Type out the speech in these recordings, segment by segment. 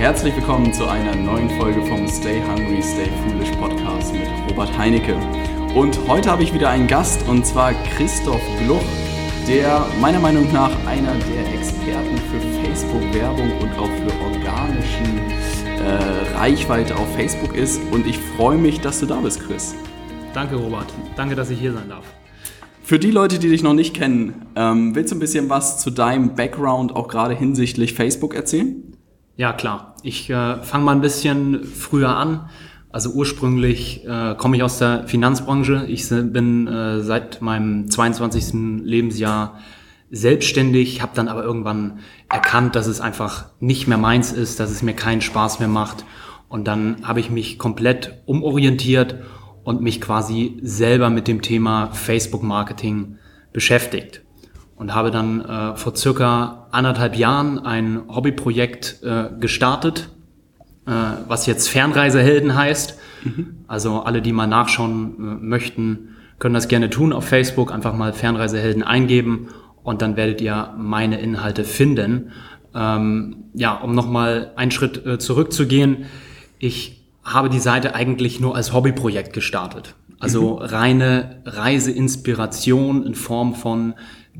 Herzlich willkommen zu einer neuen Folge vom Stay Hungry, Stay Foolish Podcast mit Robert Heinecke. Und heute habe ich wieder einen Gast und zwar Christoph Gluch, der meiner Meinung nach einer der Experten für Facebook-Werbung und auch für organischen äh, Reichweite auf Facebook ist. Und ich freue mich, dass du da bist, Chris. Danke, Robert. Danke, dass ich hier sein darf. Für die Leute, die dich noch nicht kennen, ähm, willst du ein bisschen was zu deinem Background auch gerade hinsichtlich Facebook erzählen? Ja, klar. Ich äh, fange mal ein bisschen früher an. Also ursprünglich äh, komme ich aus der Finanzbranche. Ich bin äh, seit meinem 22. Lebensjahr selbstständig, habe dann aber irgendwann erkannt, dass es einfach nicht mehr meins ist, dass es mir keinen Spaß mehr macht. Und dann habe ich mich komplett umorientiert und mich quasi selber mit dem Thema Facebook-Marketing beschäftigt und habe dann äh, vor circa anderthalb Jahren ein Hobbyprojekt äh, gestartet, äh, was jetzt Fernreisehelden heißt. Mhm. Also alle, die mal nachschauen äh, möchten, können das gerne tun auf Facebook, einfach mal Fernreisehelden eingeben und dann werdet ihr meine Inhalte finden. Ähm, ja, um nochmal einen Schritt äh, zurückzugehen, ich habe die Seite eigentlich nur als Hobbyprojekt gestartet. Also mhm. reine Reiseinspiration in Form von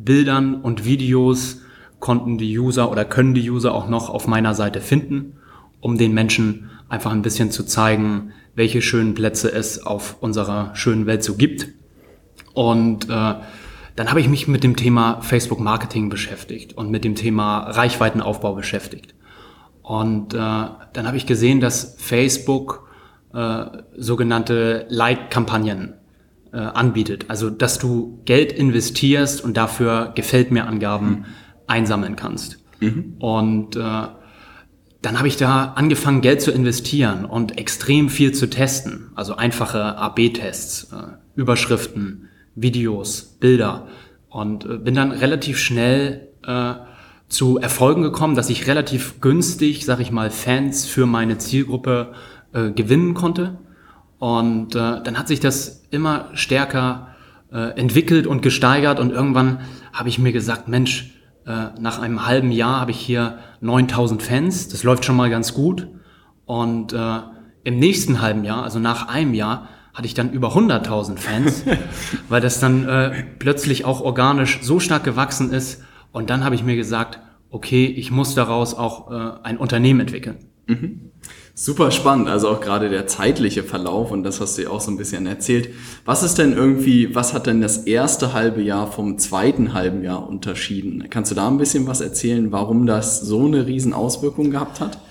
Bildern und Videos konnten die User oder können die User auch noch auf meiner Seite finden, um den Menschen einfach ein bisschen zu zeigen, welche schönen Plätze es auf unserer schönen Welt so gibt. Und äh, dann habe ich mich mit dem Thema Facebook Marketing beschäftigt und mit dem Thema Reichweitenaufbau beschäftigt. Und äh, dann habe ich gesehen, dass Facebook äh, sogenannte Like-Kampagnen äh, anbietet. Also, dass du Geld investierst und dafür gefällt mir Angaben mhm. einsammeln kannst. Mhm. Und äh, dann habe ich da angefangen, Geld zu investieren und extrem viel zu testen. Also einfache AB-Tests, äh, Überschriften, Videos, Bilder. Und äh, bin dann relativ schnell äh, zu Erfolgen gekommen, dass ich relativ günstig, sag ich mal, Fans für meine Zielgruppe äh, gewinnen konnte. Und äh, dann hat sich das immer stärker äh, entwickelt und gesteigert und irgendwann habe ich mir gesagt, Mensch, äh, nach einem halben Jahr habe ich hier 9000 Fans, das läuft schon mal ganz gut. Und äh, im nächsten halben Jahr, also nach einem Jahr, hatte ich dann über 100.000 Fans, weil das dann äh, plötzlich auch organisch so stark gewachsen ist. Und dann habe ich mir gesagt, okay, ich muss daraus auch äh, ein Unternehmen entwickeln. Mhm. Super spannend, also auch gerade der zeitliche Verlauf und das hast du ja auch so ein bisschen erzählt. Was ist denn irgendwie, was hat denn das erste halbe Jahr vom zweiten halben Jahr unterschieden? Kannst du da ein bisschen was erzählen, warum das so eine riesen Auswirkung gehabt hat?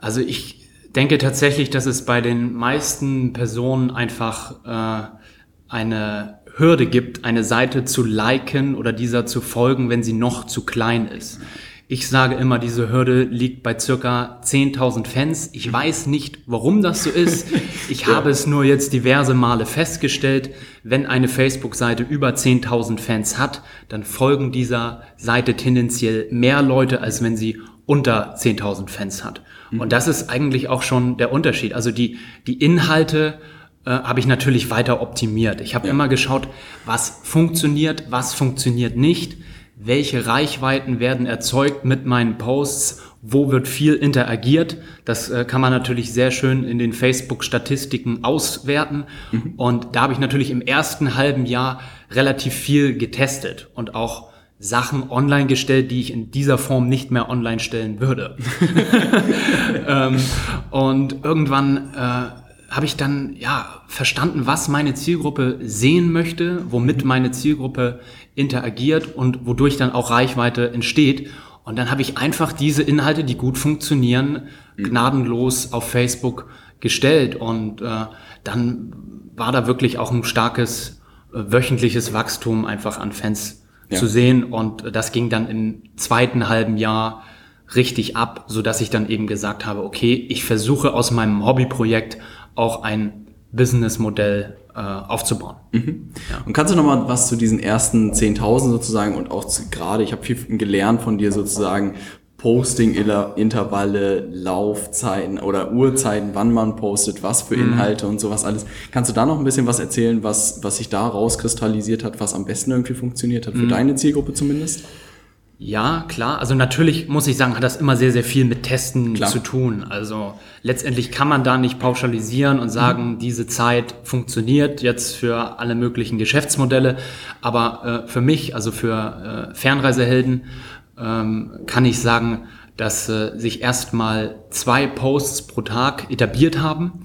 Also ich denke tatsächlich, dass es bei den meisten Personen einfach äh, eine Hürde gibt, eine Seite zu liken oder dieser zu folgen, wenn sie noch zu klein ist. Ich sage immer, diese Hürde liegt bei circa 10.000 Fans. Ich weiß nicht, warum das so ist. Ich ja. habe es nur jetzt diverse Male festgestellt. Wenn eine Facebook-Seite über 10.000 Fans hat, dann folgen dieser Seite tendenziell mehr Leute, als wenn sie unter 10.000 Fans hat. Mhm. Und das ist eigentlich auch schon der Unterschied. Also die, die Inhalte äh, habe ich natürlich weiter optimiert. Ich habe ja. immer geschaut, was funktioniert, was funktioniert nicht welche Reichweiten werden erzeugt mit meinen Posts, wo wird viel interagiert. Das äh, kann man natürlich sehr schön in den Facebook-Statistiken auswerten. Mhm. Und da habe ich natürlich im ersten halben Jahr relativ viel getestet und auch Sachen online gestellt, die ich in dieser Form nicht mehr online stellen würde. ähm, und irgendwann äh, habe ich dann ja verstanden, was meine Zielgruppe sehen möchte, womit meine Zielgruppe interagiert und wodurch dann auch Reichweite entsteht. Und dann habe ich einfach diese Inhalte, die gut funktionieren, gnadenlos auf Facebook gestellt. Und äh, dann war da wirklich auch ein starkes äh, wöchentliches Wachstum einfach an Fans ja. zu sehen. Und das ging dann im zweiten halben Jahr richtig ab, so dass ich dann eben gesagt habe, okay, ich versuche aus meinem Hobbyprojekt auch ein Businessmodell äh, aufzubauen. Mhm. Ja. Und kannst du noch mal was zu diesen ersten 10.000 sozusagen und auch gerade, ich habe viel gelernt von dir sozusagen, Posting-Intervalle, Laufzeiten oder Uhrzeiten, wann man postet, was für mhm. Inhalte mhm. und sowas alles. Kannst du da noch ein bisschen was erzählen, was, was sich da rauskristallisiert hat, was am besten irgendwie funktioniert hat, für mhm. deine Zielgruppe zumindest? Ja, klar. Also natürlich muss ich sagen, hat das immer sehr, sehr viel mit Testen Klar. zu tun. Also letztendlich kann man da nicht pauschalisieren und sagen, diese Zeit funktioniert jetzt für alle möglichen Geschäftsmodelle. Aber äh, für mich, also für äh, Fernreisehelden, ähm, kann ich sagen, dass äh, sich erstmal zwei Posts pro Tag etabliert haben.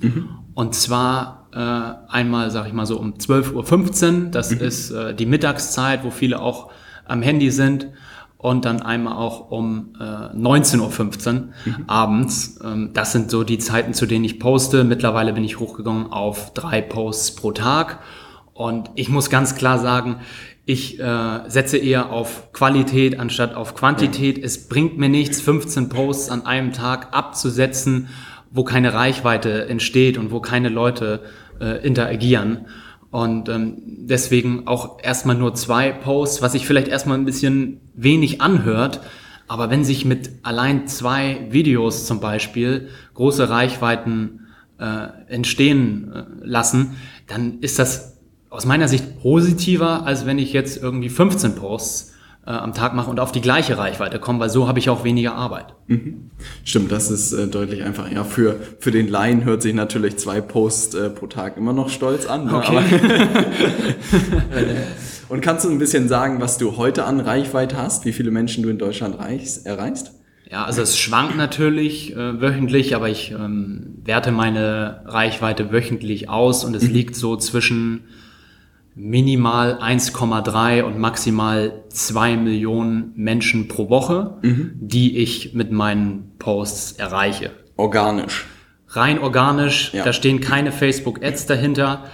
Und zwar äh, einmal, sag ich mal so, um 12.15 Uhr. Das ist äh, die Mittagszeit, wo viele auch am Handy sind. Und dann einmal auch um äh, 19.15 Uhr abends. Ähm, das sind so die Zeiten, zu denen ich poste. Mittlerweile bin ich hochgegangen auf drei Posts pro Tag. Und ich muss ganz klar sagen, ich äh, setze eher auf Qualität anstatt auf Quantität. Es bringt mir nichts, 15 Posts an einem Tag abzusetzen, wo keine Reichweite entsteht und wo keine Leute äh, interagieren. Und ähm, deswegen auch erstmal nur zwei Posts, was sich vielleicht erstmal ein bisschen wenig anhört. Aber wenn sich mit allein zwei Videos zum Beispiel große Reichweiten äh, entstehen äh, lassen, dann ist das aus meiner Sicht positiver, als wenn ich jetzt irgendwie 15 Posts äh, am Tag mache und auf die gleiche Reichweite komme, weil so habe ich auch weniger Arbeit. Stimmt, das ist äh, deutlich einfach. Ja, für, für den Laien hört sich natürlich zwei Posts äh, pro Tag immer noch stolz an. Ne? Okay. Und kannst du ein bisschen sagen, was du heute an Reichweite hast, wie viele Menschen du in Deutschland reichst, erreichst? Ja, also es schwankt natürlich äh, wöchentlich, aber ich ähm, werte meine Reichweite wöchentlich aus und es liegt so zwischen minimal 1,3 und maximal 2 Millionen Menschen pro Woche, die ich mit meinen Posts erreiche. Organisch. Rein organisch, Ja. da stehen keine Facebook-Ads dahinter.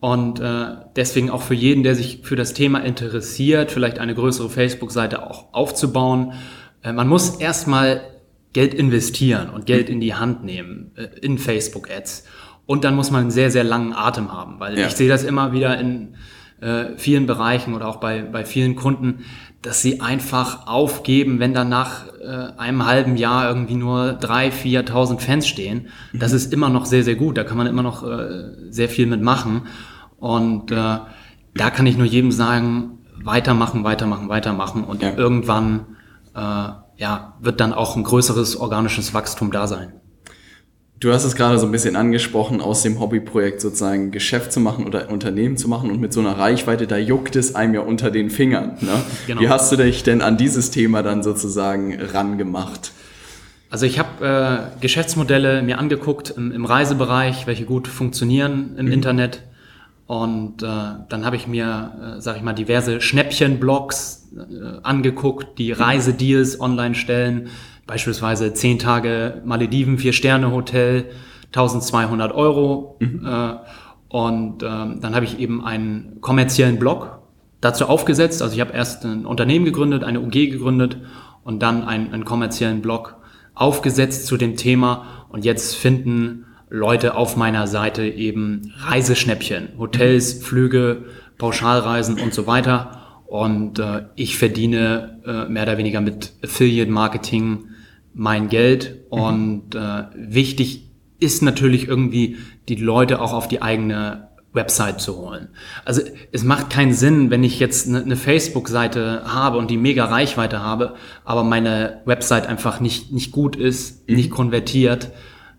Und äh, deswegen auch für jeden, der sich für das Thema interessiert, vielleicht eine größere Facebook-Seite auch aufzubauen. Äh, man muss erstmal Geld investieren und Geld in die Hand nehmen äh, in Facebook-Ads. Und dann muss man einen sehr, sehr langen Atem haben, weil Ja. ich sehe das immer wieder in äh, vielen Bereichen oder auch bei, bei vielen Kunden, dass sie einfach aufgeben, wenn dann nach äh, einem halben Jahr irgendwie nur 3.000, 4.000 Fans stehen. Das ist immer noch sehr, sehr gut. Da kann man immer noch äh, sehr viel mitmachen. Und äh, da kann ich nur jedem sagen, weitermachen, weitermachen, weitermachen. Und Ja. irgendwann äh, ja, wird dann auch ein größeres organisches Wachstum da sein. Du hast es gerade so ein bisschen angesprochen, aus dem Hobbyprojekt sozusagen Geschäft zu machen oder Unternehmen zu machen und mit so einer Reichweite, da juckt es einem ja unter den Fingern. Ne? Genau. Wie hast du dich denn an dieses Thema dann sozusagen rangemacht? Also ich habe äh, Geschäftsmodelle mir angeguckt im, im Reisebereich, welche gut funktionieren im Internet. Und äh, dann habe ich mir, äh, sage ich mal, diverse Schnäppchen-Blogs äh, angeguckt, die Reisedeals online stellen. Beispielsweise 10 Tage Malediven, 4-Sterne-Hotel, 1200 Euro. Äh, und ähm, dann habe ich eben einen kommerziellen Blog dazu aufgesetzt. Also ich habe erst ein Unternehmen gegründet, eine UG gegründet und dann einen, einen kommerziellen Blog aufgesetzt zu dem Thema. Und jetzt finden Leute auf meiner Seite eben Reiseschnäppchen, Hotels, Flüge, Pauschalreisen und so weiter. Und äh, ich verdiene äh, mehr oder weniger mit Affiliate-Marketing mein Geld. Und äh, wichtig ist natürlich irgendwie, die Leute auch auf die eigene Website zu holen. Also es macht keinen Sinn, wenn ich jetzt eine, eine Facebook-Seite habe und die mega Reichweite habe, aber meine Website einfach nicht, nicht gut ist, nicht konvertiert,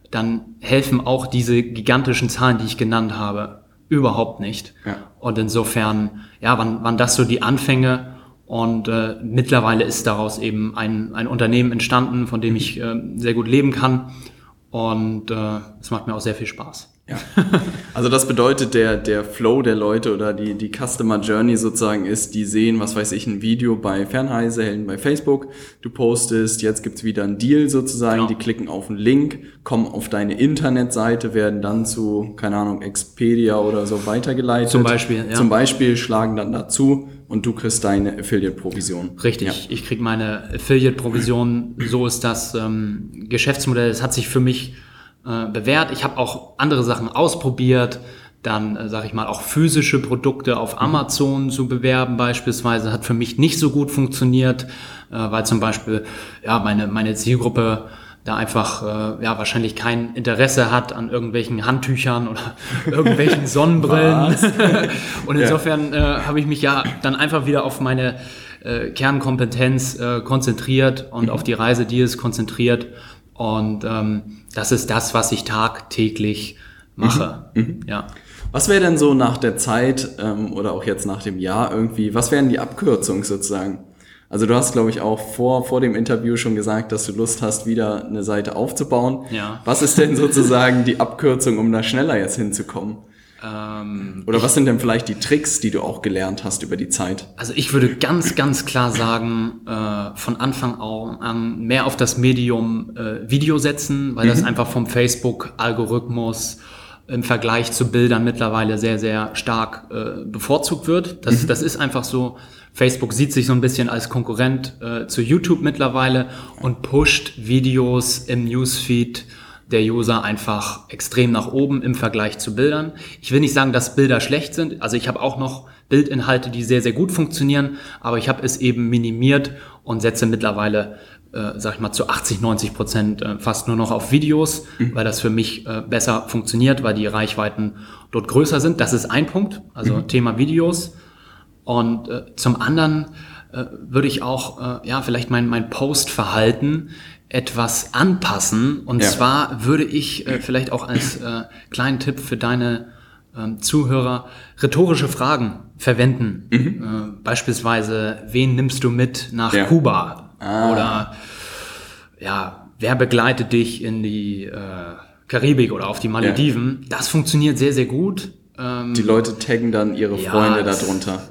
dann helfen auch diese gigantischen Zahlen, die ich genannt habe, überhaupt nicht. Ja. Und insofern, ja, waren, waren das so die Anfänge und äh, mittlerweile ist daraus eben ein, ein Unternehmen entstanden, von dem ich äh, sehr gut leben kann und äh, es macht mir auch sehr viel Spaß. Ja. Also das bedeutet, der, der Flow der Leute oder die, die Customer Journey sozusagen ist, die sehen, was weiß ich, ein Video bei Fernreisehelden bei Facebook, du postest, jetzt gibt's wieder einen Deal sozusagen, Genau. die klicken auf einen Link, kommen auf deine Internetseite, werden dann zu, keine Ahnung, Expedia oder so weitergeleitet. Zum Beispiel, ja. Zum Beispiel schlagen dann dazu und du kriegst deine Affiliate-Provision. Richtig, Ja. ich krieg meine Affiliate-Provision, so ist das ähm, Geschäftsmodell. Es hat sich für mich äh, bewährt. Ich habe auch andere Sachen ausprobiert, dann äh, sage ich mal auch physische Produkte auf Amazon zu bewerben beispielsweise hat für mich nicht so gut funktioniert, äh, weil zum Beispiel ja meine meine Zielgruppe da einfach äh, ja wahrscheinlich kein Interesse hat an irgendwelchen Handtüchern oder irgendwelchen Sonnenbrillen. und insofern äh, habe ich mich ja dann einfach wieder auf meine äh, Kernkompetenz äh, konzentriert und mhm. auf die Reise, die es konzentriert. Und ähm, das ist das, was ich tagtäglich mache. Mhm. Mhm. Ja. Was wäre denn so nach der Zeit ähm, oder auch jetzt nach dem Jahr irgendwie, was wären die Abkürzungen sozusagen? Also du hast, glaube ich, auch vor, vor dem Interview schon gesagt, dass du Lust hast, wieder eine Seite aufzubauen. Ja. Was ist denn sozusagen die Abkürzung, um da schneller jetzt hinzukommen? Ähm, Oder was sind denn vielleicht die Tricks, die du auch gelernt hast über die Zeit? Also ich würde ganz, ganz klar sagen, äh, von Anfang an mehr auf das Medium äh, Video setzen, weil mhm. das einfach vom Facebook-Algorithmus im Vergleich zu Bildern mittlerweile sehr, sehr stark äh, bevorzugt wird. Das, mhm. das ist einfach so. Facebook sieht sich so ein bisschen als Konkurrent äh, zu YouTube mittlerweile und pusht Videos im Newsfeed der User einfach extrem nach oben im Vergleich zu Bildern. Ich will nicht sagen, dass Bilder schlecht sind. Also ich habe auch noch Bildinhalte, die sehr, sehr gut funktionieren, aber ich habe es eben minimiert und setze mittlerweile, äh, sag ich mal, zu 80, 90 Prozent äh, fast nur noch auf Videos, mhm. weil das für mich äh, besser funktioniert, weil die Reichweiten dort größer sind. Das ist ein Punkt, also mhm. Thema Videos. Und äh, zum anderen äh, würde ich auch, äh, ja, vielleicht mein, mein Postverhalten etwas anpassen. Und ja. zwar würde ich äh, vielleicht auch als äh, kleinen Tipp für deine äh, Zuhörer rhetorische Fragen verwenden. Mhm. Äh, beispielsweise, wen nimmst du mit nach ja. Kuba? Ah. Oder ja, wer begleitet dich in die äh, Karibik oder auf die Malediven? Ja. Das funktioniert sehr, sehr gut. Ähm, die Leute taggen dann ihre Freunde darunter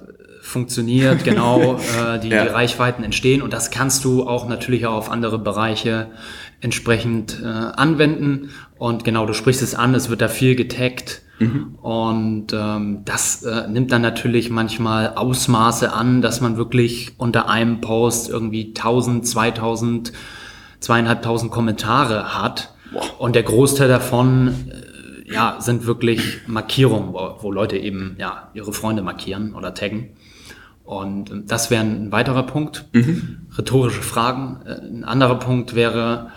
funktioniert, genau, äh, die, ja. die, Reichweiten entstehen und das kannst du auch natürlich auch auf andere Bereiche entsprechend äh, anwenden. Und genau, du sprichst es an, es wird da viel getaggt. Mhm. Und ähm, das äh, nimmt dann natürlich manchmal Ausmaße an, dass man wirklich unter einem Post irgendwie 1000, 2000, zweieinhalbtausend Kommentare hat. Wow. Und der Großteil davon äh, ja, sind wirklich Markierungen, wo, wo Leute eben ja, ihre Freunde markieren oder taggen. Und das wäre ein weiterer Punkt. Mhm. Rhetorische Fragen. Äh, ein anderer Punkt wäre,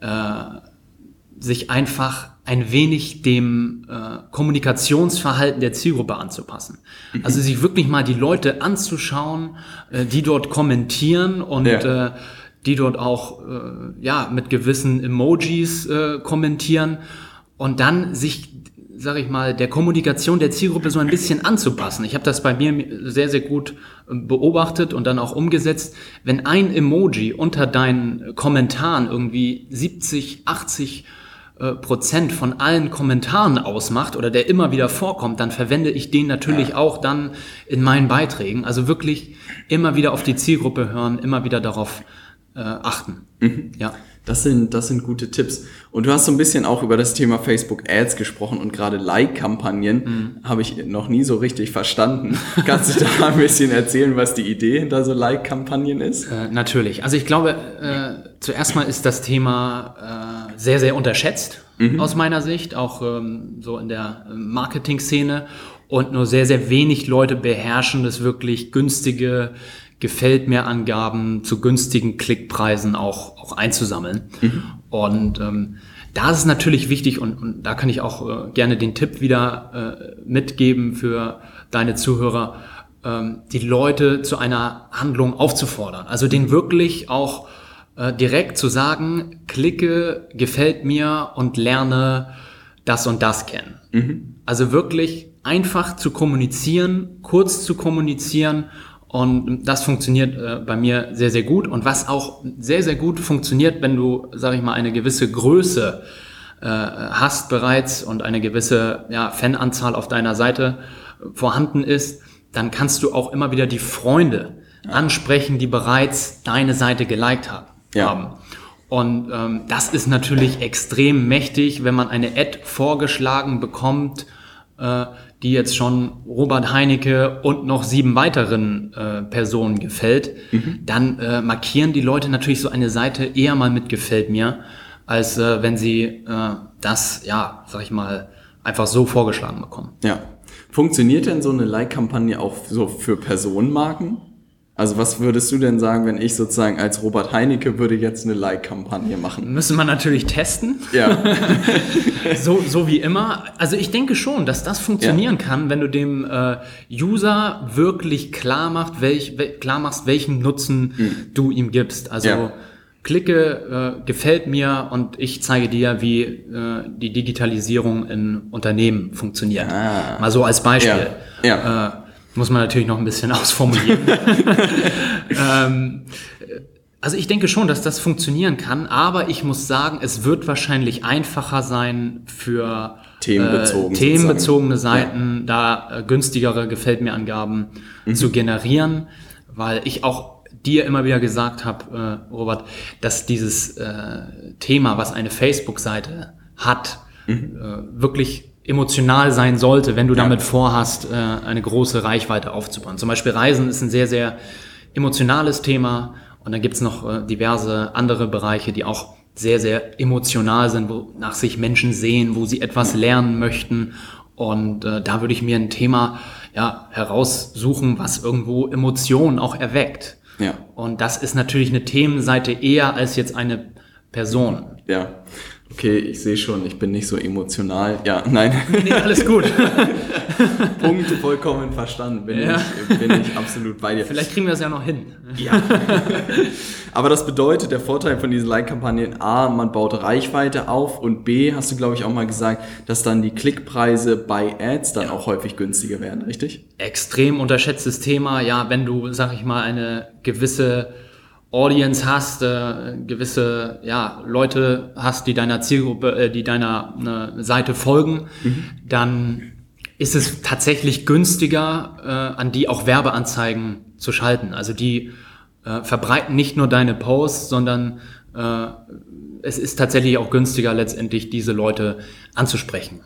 äh, sich einfach ein wenig dem äh, Kommunikationsverhalten der Zielgruppe anzupassen. Mhm. Also sich wirklich mal die Leute anzuschauen, äh, die dort kommentieren und ja. äh, die dort auch äh, ja mit gewissen Emojis äh, kommentieren und dann sich sag ich mal, der Kommunikation der Zielgruppe so ein bisschen anzupassen. Ich habe das bei mir sehr, sehr gut ähm, beobachtet und dann auch umgesetzt. Wenn ein Emoji unter deinen Kommentaren irgendwie 70, 80 äh, Prozent von allen Kommentaren ausmacht oder der immer wieder vorkommt, dann verwende ich den natürlich ja. auch dann in meinen Beiträgen. Also wirklich immer wieder auf die Zielgruppe hören, immer wieder darauf äh, achten. Mhm. Ja. Das sind, das sind gute Tipps. Und du hast so ein bisschen auch über das Thema Facebook Ads gesprochen und gerade Like-Kampagnen mhm. habe ich noch nie so richtig verstanden. Kannst du da ein bisschen erzählen, was die Idee hinter so Like-Kampagnen ist? Äh, natürlich. Also ich glaube, äh, zuerst mal ist das Thema äh, sehr, sehr unterschätzt mhm. aus meiner Sicht, auch ähm, so in der äh, Marketing-Szene. Und nur sehr, sehr wenig Leute beherrschen das wirklich günstige gefällt mir Angaben zu günstigen Klickpreisen auch, auch einzusammeln. Mhm. Und ähm, da ist es natürlich wichtig und, und da kann ich auch äh, gerne den Tipp wieder äh, mitgeben für deine Zuhörer, ähm, die Leute zu einer Handlung aufzufordern. Also den wirklich auch äh, direkt zu sagen, klicke, gefällt mir und lerne das und das kennen. Mhm. Also wirklich einfach zu kommunizieren, kurz zu kommunizieren und das funktioniert äh, bei mir sehr, sehr gut. Und was auch sehr, sehr gut funktioniert, wenn du, sag ich mal, eine gewisse Größe äh, hast bereits und eine gewisse ja, Fananzahl auf deiner Seite vorhanden ist, dann kannst du auch immer wieder die Freunde ansprechen, die bereits deine Seite geliked haben. Ja. Und ähm, das ist natürlich extrem mächtig, wenn man eine Ad vorgeschlagen bekommt, äh, die jetzt schon Robert Heinecke und noch sieben weiteren äh, Personen gefällt, mhm. dann äh, markieren die Leute natürlich so eine Seite eher mal mit gefällt mir, als äh, wenn sie äh, das, ja, sag ich mal, einfach so vorgeschlagen bekommen. Ja. Funktioniert denn so eine Like-Kampagne auch so für Personenmarken? Also was würdest du denn sagen, wenn ich sozusagen als Robert Heinecke würde jetzt eine Like-Kampagne machen? Müssen wir natürlich testen. Ja. so, so wie immer. Also ich denke schon, dass das funktionieren Ja. kann, wenn du dem äh, User wirklich klar, macht, welch, wel, klar machst, welchen Nutzen du ihm gibst. Also. Ja. klicke, äh, gefällt mir und ich zeige dir, wie äh, die Digitalisierung in Unternehmen funktioniert. Ah. Mal so als Beispiel. Ja. Ja. Äh, muss man natürlich noch ein bisschen ausformulieren. ähm, also ich denke schon, dass das funktionieren kann, aber ich muss sagen, es wird wahrscheinlich einfacher sein für Themenbezogen äh, themenbezogene sozusagen. Seiten, da äh, günstigere Gefällt mir Angaben Mhm. zu generieren, weil ich auch dir immer wieder gesagt habe, äh, Robert, dass dieses äh, Thema, was eine Facebook-Seite hat, äh, wirklich emotional sein sollte, wenn du. Ja. damit vorhast, äh, eine große Reichweite aufzubauen. Zum Beispiel Reisen ist ein sehr, sehr emotionales Thema und dann gibt's noch äh, diverse andere Bereiche, die auch sehr, sehr emotional sind, wo nach sich Menschen sehen, wo sie etwas lernen möchten. Und äh, da würde ich mir ein Thema ja, heraussuchen, was irgendwo Emotionen auch erweckt. Ja. Und das ist natürlich eine Themenseite eher als jetzt eine Person. Ja. Okay, ich sehe schon, ich bin nicht so emotional. Ja, nein. Nee, alles gut. Punkt vollkommen verstanden. Bin, Ja. ich, bin ich absolut bei dir. Vielleicht kriegen wir das ja noch hin. Ja. Aber das bedeutet, der Vorteil von diesen Like-Kampagnen, A, man baut Reichweite auf und B, hast du, glaube ich, auch mal gesagt, dass dann die Klickpreise bei Ads dann auch häufig günstiger werden, richtig? extrem unterschätztes Thema. Ja, wenn du, sag ich mal, eine gewisse Audience hast, äh, gewisse ja, Leute hast, die deiner Zielgruppe, äh, die deiner äh, Seite folgen, dann ist es tatsächlich günstiger, äh, an die auch Werbeanzeigen zu schalten. Also die äh, verbreiten nicht nur deine Posts, sondern äh, es ist tatsächlich auch günstiger, letztendlich diese Leute anzusprechen.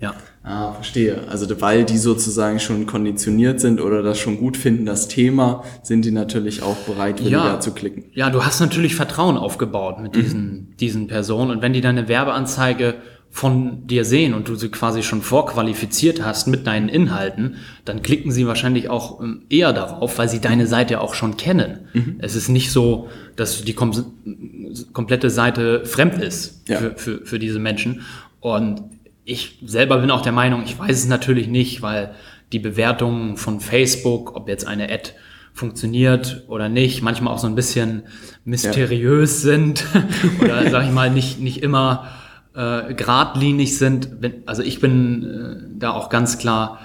Ja. Ah, verstehe. Also weil die sozusagen schon konditioniert sind oder das schon gut finden, das Thema, sind die natürlich auch bereit, weniger zu klicken. Ja, du hast natürlich Vertrauen aufgebaut mit diesen, diesen Personen. Und wenn die deine Werbeanzeige von dir sehen und du sie quasi schon vorqualifiziert hast mit deinen Inhalten, dann klicken sie wahrscheinlich auch ähm, eher darauf, weil sie deine Seite auch schon kennen. Es ist nicht so, dass die kom komplette Seite fremd ist Ja. für, für, für diese Menschen. Und ich selber bin auch der Meinung, ich weiß es natürlich nicht, weil die Bewertungen von Facebook, ob jetzt eine Ad funktioniert oder nicht, manchmal auch so ein bisschen mysteriös sind oder sag ich mal nicht, nicht immer äh, geradlinig sind. Also ich bin äh, da auch ganz klar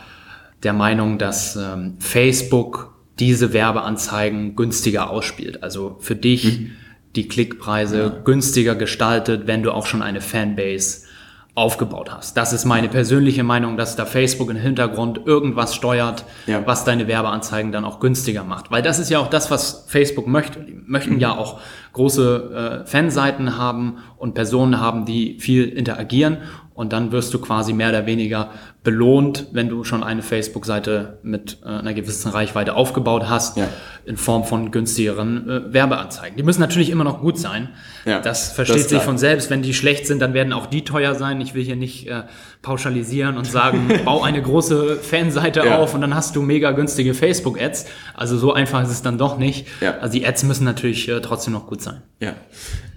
der Meinung, dass ähm, Facebook diese Werbeanzeigen günstiger ausspielt. Also für dich die Klickpreise günstiger gestaltet, wenn du auch schon eine Fanbase aufgebaut hast. Das ist meine persönliche Meinung, dass da Facebook im Hintergrund irgendwas steuert, Ja. was deine Werbeanzeigen dann auch günstiger macht. Weil das ist ja auch das, was Facebook möchte. Die möchten ja auch große äh, Fanseiten haben und Personen haben, die viel interagieren. Und dann wirst du quasi mehr oder weniger belohnt, wenn du schon eine Facebook-Seite mit äh, einer gewissen Reichweite aufgebaut hast, Ja. in Form von günstigeren äh, Werbeanzeigen. Die müssen natürlich immer noch gut sein. Ja, das das versteht ist sich klar. von selbst. Wenn die schlecht sind, dann werden auch die teuer sein. Ich will hier nicht äh, pauschalisieren und sagen, bau eine große Fanseite Ja. auf und dann hast du mega günstige Facebook-Ads. Also so einfach ist es dann doch nicht. Also die Ads müssen natürlich äh, trotzdem noch gut sein. Ja.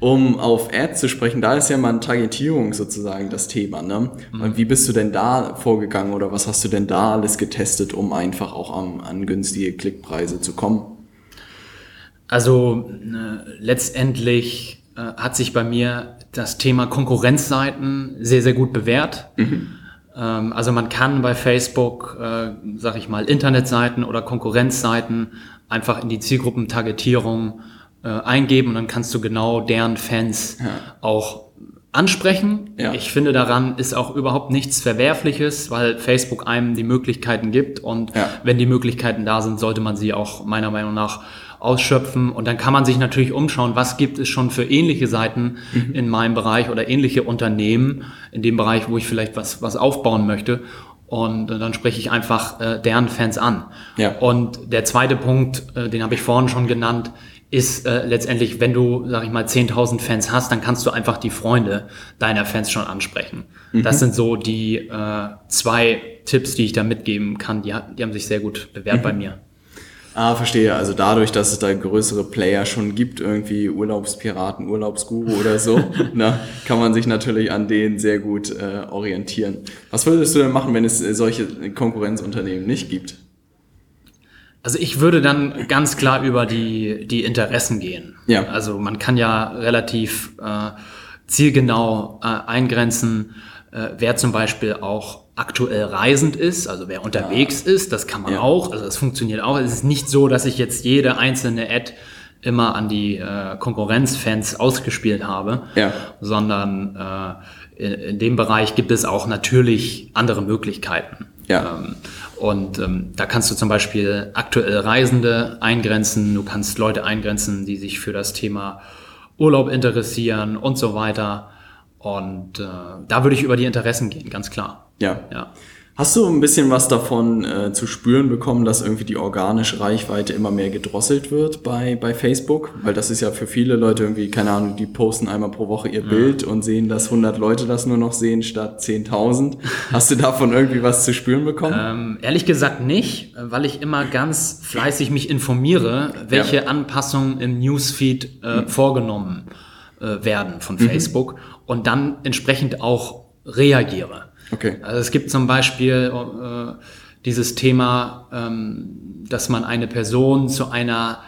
Um auf Ads zu sprechen, da ist ja mal Targetierung sozusagen das Thema. Ne? Und wie bist du denn da vorgegangen oder was hast du denn da alles getestet, um einfach auch an, an günstige Klickpreise zu kommen? Also äh, letztendlich äh, hat sich bei mir das Thema Konkurrenzseiten sehr, sehr gut bewährt. Ähm, also man kann bei Facebook, äh, sag ich mal, Internetseiten oder Konkurrenzseiten einfach in die Zielgruppentargetierung äh, eingeben und dann kannst du genau deren Fans auch ansprechen. Ja. Ich finde daran ist auch überhaupt nichts Verwerfliches, weil Facebook einem die Möglichkeiten gibt und Ja. wenn die Möglichkeiten da sind, sollte man sie auch meiner Meinung nach ausschöpfen. Und dann kann man sich natürlich umschauen, was gibt es schon für ähnliche Seiten Mhm. in meinem Bereich oder ähnliche Unternehmen in dem Bereich, wo ich vielleicht was, was aufbauen möchte. Und dann spreche ich einfach äh, deren Fans an. Ja. Und der zweite Punkt, äh, den habe ich vorhin schon genannt, ist äh, letztendlich, wenn du, sag ich mal, 10.000 Fans hast, dann kannst du einfach die Freunde deiner Fans schon ansprechen. Das sind so die äh, zwei Tipps, die ich da mitgeben kann. Die, die haben sich sehr gut bewährt bei mir. Ah, verstehe. Also dadurch, dass es da größere Player schon gibt, irgendwie Urlaubspiraten, Urlaubsguru oder so, na, kann man sich natürlich an denen sehr gut äh, orientieren. Was würdest du denn machen, wenn es solche Konkurrenzunternehmen nicht gibt? Also ich würde dann ganz klar über die, die Interessen gehen. Ja. Also man kann ja relativ äh, zielgenau äh, eingrenzen, äh, wer zum Beispiel auch aktuell reisend ist, also wer unterwegs ja. ist, das kann man ja. auch, also das funktioniert auch. Es ist nicht so, dass ich jetzt jede einzelne Ad immer an die äh, Konkurrenzfans ausgespielt habe, ja. sondern äh, in, in, dem Bereich gibt es auch natürlich andere Möglichkeiten. Ja. Ähm, und ähm, da kannst du zum Beispiel aktuell Reisende eingrenzen, du kannst Leute eingrenzen, die sich für das Thema Urlaub interessieren und so weiter. Und äh, da würde ich über die Interessen gehen, ganz klar. Ja. ja. Hast du ein bisschen was davon äh, zu spüren bekommen, dass irgendwie die organische Reichweite immer mehr gedrosselt wird bei, bei Facebook? Weil das ist ja für viele Leute irgendwie, keine Ahnung, die posten einmal pro Woche ihr ja. Bild und sehen, dass 100 Leute das nur noch sehen statt 10.000. Hast du davon irgendwie was zu spüren bekommen? Ähm, ehrlich gesagt nicht, weil ich immer ganz fleißig mich informiere, welche ja. Anpassungen im Newsfeed äh, mhm. vorgenommen äh, werden von mhm. Facebook und dann entsprechend auch reagiere. Okay. Also es gibt zum Beispiel äh, dieses Thema, ähm, dass man eine Person zu einer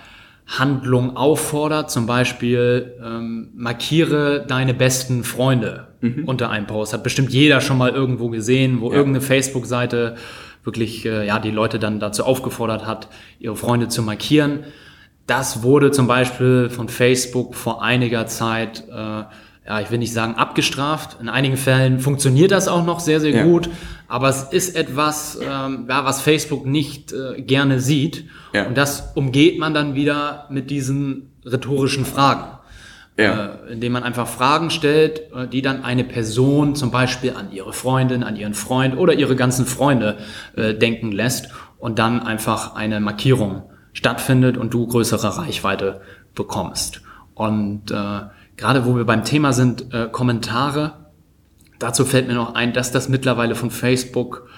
Handlung auffordert, zum Beispiel ähm, markiere deine besten Freunde mhm. unter einem Post. Hat bestimmt jeder schon mal irgendwo gesehen, wo ja. irgendeine Facebook-Seite wirklich äh, ja die Leute dann dazu aufgefordert hat, ihre Freunde zu markieren. Das wurde zum Beispiel von Facebook vor einiger Zeit äh, ja, ich will nicht sagen abgestraft. In einigen Fällen funktioniert das auch noch sehr, sehr ja. gut. Aber es ist etwas, ähm, ja, was Facebook nicht äh, gerne sieht. Ja. Und das umgeht man dann wieder mit diesen rhetorischen Fragen. Ja. Äh, indem man einfach Fragen stellt, äh, die dann eine Person zum Beispiel an ihre Freundin, an ihren Freund oder ihre ganzen Freunde äh, denken lässt und dann einfach eine Markierung stattfindet und du größere Reichweite bekommst. Und äh, gerade wo wir beim Thema sind, äh, Kommentare. Dazu fällt mir noch ein, dass das mittlerweile von Facebook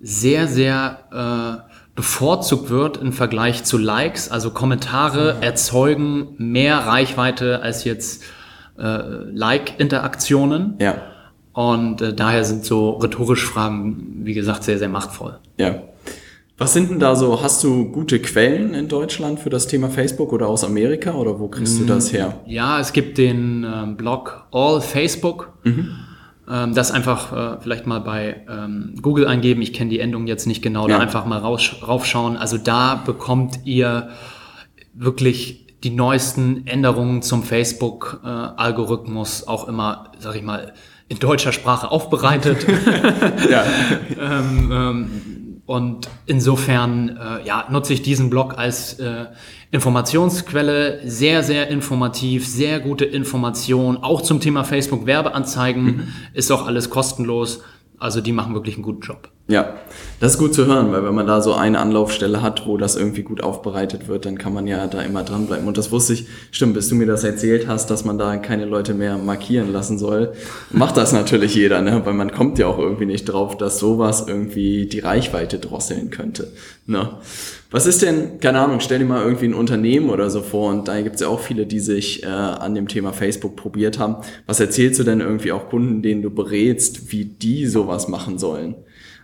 sehr, sehr äh, bevorzugt wird im Vergleich zu Likes. Also Kommentare ja. erzeugen mehr Reichweite als jetzt äh, Like-Interaktionen. Ja. Und äh, daher sind so rhetorische Fragen, wie gesagt, sehr, sehr machtvoll. Ja. Was sind denn da so, hast du gute Quellen in Deutschland für das Thema Facebook oder aus Amerika oder wo kriegst du das her? Ja, es gibt den ähm, Blog All Facebook. Mhm. Ähm, das einfach äh, vielleicht mal bei ähm, Google eingeben. Ich kenne die Endung jetzt nicht genau, ja. da einfach mal raus, raufschauen. Also da bekommt ihr wirklich die neuesten Änderungen zum Facebook-Algorithmus äh, auch immer, sag ich mal, in deutscher Sprache aufbereitet. ja. ähm, ähm, und insofern äh, ja, nutze ich diesen Blog als äh, Informationsquelle. Sehr, sehr informativ, sehr gute Information. Auch zum Thema Facebook Werbeanzeigen mhm. ist auch alles kostenlos. Also die machen wirklich einen guten Job. Ja, das ist gut zu hören, weil wenn man da so eine Anlaufstelle hat, wo das irgendwie gut aufbereitet wird, dann kann man ja da immer dranbleiben. Und das wusste ich, stimmt, bis du mir das erzählt hast, dass man da keine Leute mehr markieren lassen soll, macht das natürlich jeder, ne? weil man kommt ja auch irgendwie nicht drauf, dass sowas irgendwie die Reichweite drosseln könnte. Ne? Was ist denn, keine Ahnung, stell dir mal irgendwie ein Unternehmen oder so vor und da gibt es ja auch viele, die sich äh, an dem Thema Facebook probiert haben. Was erzählst du denn irgendwie auch Kunden, denen du berätst, wie die sowas machen sollen?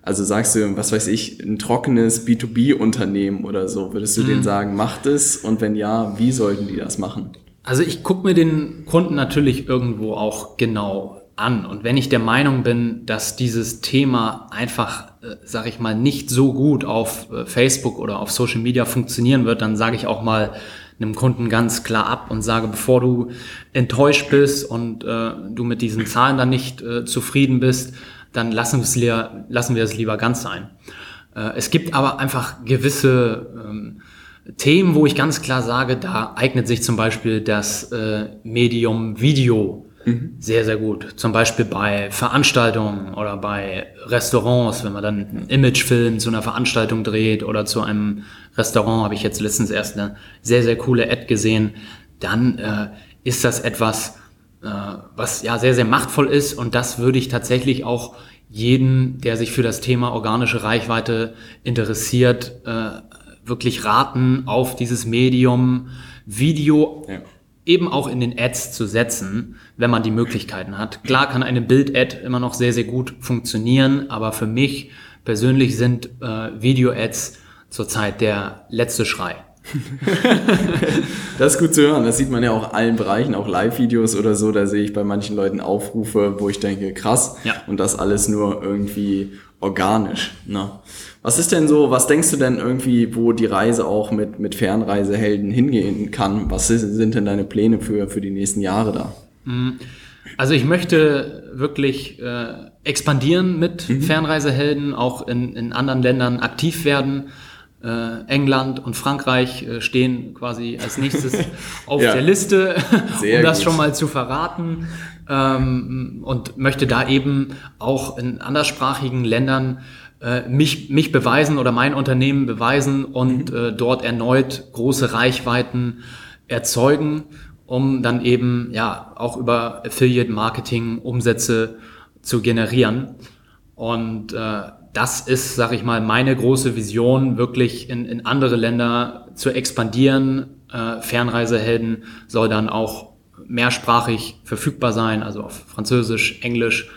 Also sagst du, was weiß ich, ein trockenes B2B-Unternehmen oder so, würdest du mhm. denen sagen, macht es? Und wenn ja, wie sollten die das machen? Also ich gucke mir den Kunden natürlich irgendwo auch genau an. Und wenn ich der Meinung bin, dass dieses Thema einfach, äh, sage ich mal, nicht so gut auf äh, Facebook oder auf Social Media funktionieren wird, dann sage ich auch mal einem Kunden ganz klar ab und sage, bevor du enttäuscht bist und äh, du mit diesen Zahlen dann nicht äh, zufrieden bist, dann lassen, lassen wir es lieber ganz sein. Äh, es gibt aber einfach gewisse ähm, Themen, wo ich ganz klar sage, da eignet sich zum Beispiel das äh, Medium Video mhm. sehr, sehr gut. Zum Beispiel bei Veranstaltungen oder bei Restaurants, wenn man dann einen Imagefilm zu einer Veranstaltung dreht oder zu einem Restaurant, habe ich jetzt letztens erst eine sehr, sehr coole Ad gesehen, dann äh, ist das etwas, äh, was ja sehr, sehr machtvoll ist und das würde ich tatsächlich auch jeden, der sich für das Thema organische Reichweite interessiert, äh, wirklich raten, auf dieses Medium Video ja. Eben auch in den Ads zu setzen, wenn man die Möglichkeiten hat. Klar kann eine Bild-Ad immer noch sehr, sehr gut funktionieren, aber für mich persönlich sind äh, Video-Ads zurzeit der letzte Schrei. das ist gut zu hören. Das sieht man ja auch in allen Bereichen, auch Live-Videos oder so. Da sehe ich bei manchen Leuten Aufrufe, wo ich denke, krass. Ja. Und das alles nur irgendwie organisch. Ne? Was ist denn so, was denkst du denn irgendwie, wo die Reise auch mit, mit Fernreisehelden hingehen kann? Was sind denn deine Pläne für, für die nächsten Jahre da? Mhm. Also ich möchte wirklich äh, expandieren mit mhm. Fernreisehelden, auch in, in anderen Ländern aktiv werden. Äh, England und Frankreich äh, stehen quasi als nächstes auf ja. der Liste, um das gut. schon mal zu verraten. Ähm, und möchte da eben auch in anderssprachigen Ländern äh, mich, mich beweisen oder mein Unternehmen beweisen und mhm. dort erneut große Reichweiten erzeugen, um dann eben ja auch über Affiliate Marketing Umsätze zu generieren. Und äh, das ist, sag ich mal, meine große Vision, wirklich in, in andere Länder zu expandieren. Äh, Fernreisehelden soll dann auch mehrsprachig verfügbar sein, also auf Französisch, Englisch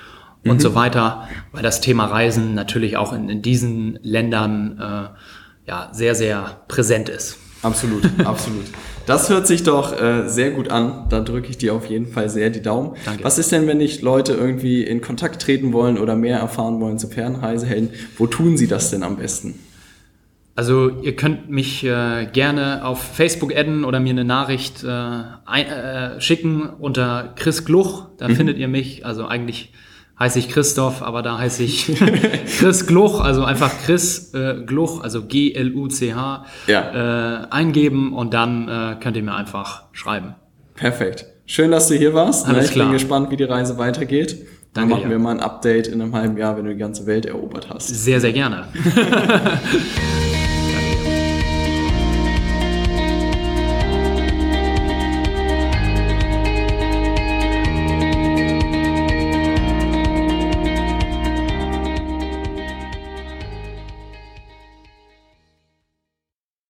mhm. und so weiter, weil das Thema Reisen natürlich auch in, in diesen Ländern äh, ja, sehr, sehr präsent ist. Absolut, absolut. Das hört sich doch äh, sehr gut an. Da drücke ich dir auf jeden Fall sehr die Daumen. Danke. Was ist denn, wenn nicht Leute irgendwie in Kontakt treten wollen oder mehr erfahren wollen zu Fernreisehelden? Wo tun sie das denn am besten? Also ihr könnt mich äh, gerne auf Facebook adden oder mir eine Nachricht äh, ein, äh, schicken unter Chris Gluch. Da mhm. findet ihr mich. Also eigentlich heiße ich Christoph, aber da heiße ich Chris Gluch, also einfach Chris äh, Gluch, also G-L-U-C-H, ja. äh, eingeben und dann äh, könnt ihr mir einfach schreiben. Perfekt. Schön, dass du hier warst. Alles ich klar. bin gespannt, wie die Reise weitergeht. Dann machen wir mal ein Update in einem halben Jahr, wenn du die ganze Welt erobert hast. Sehr, sehr gerne.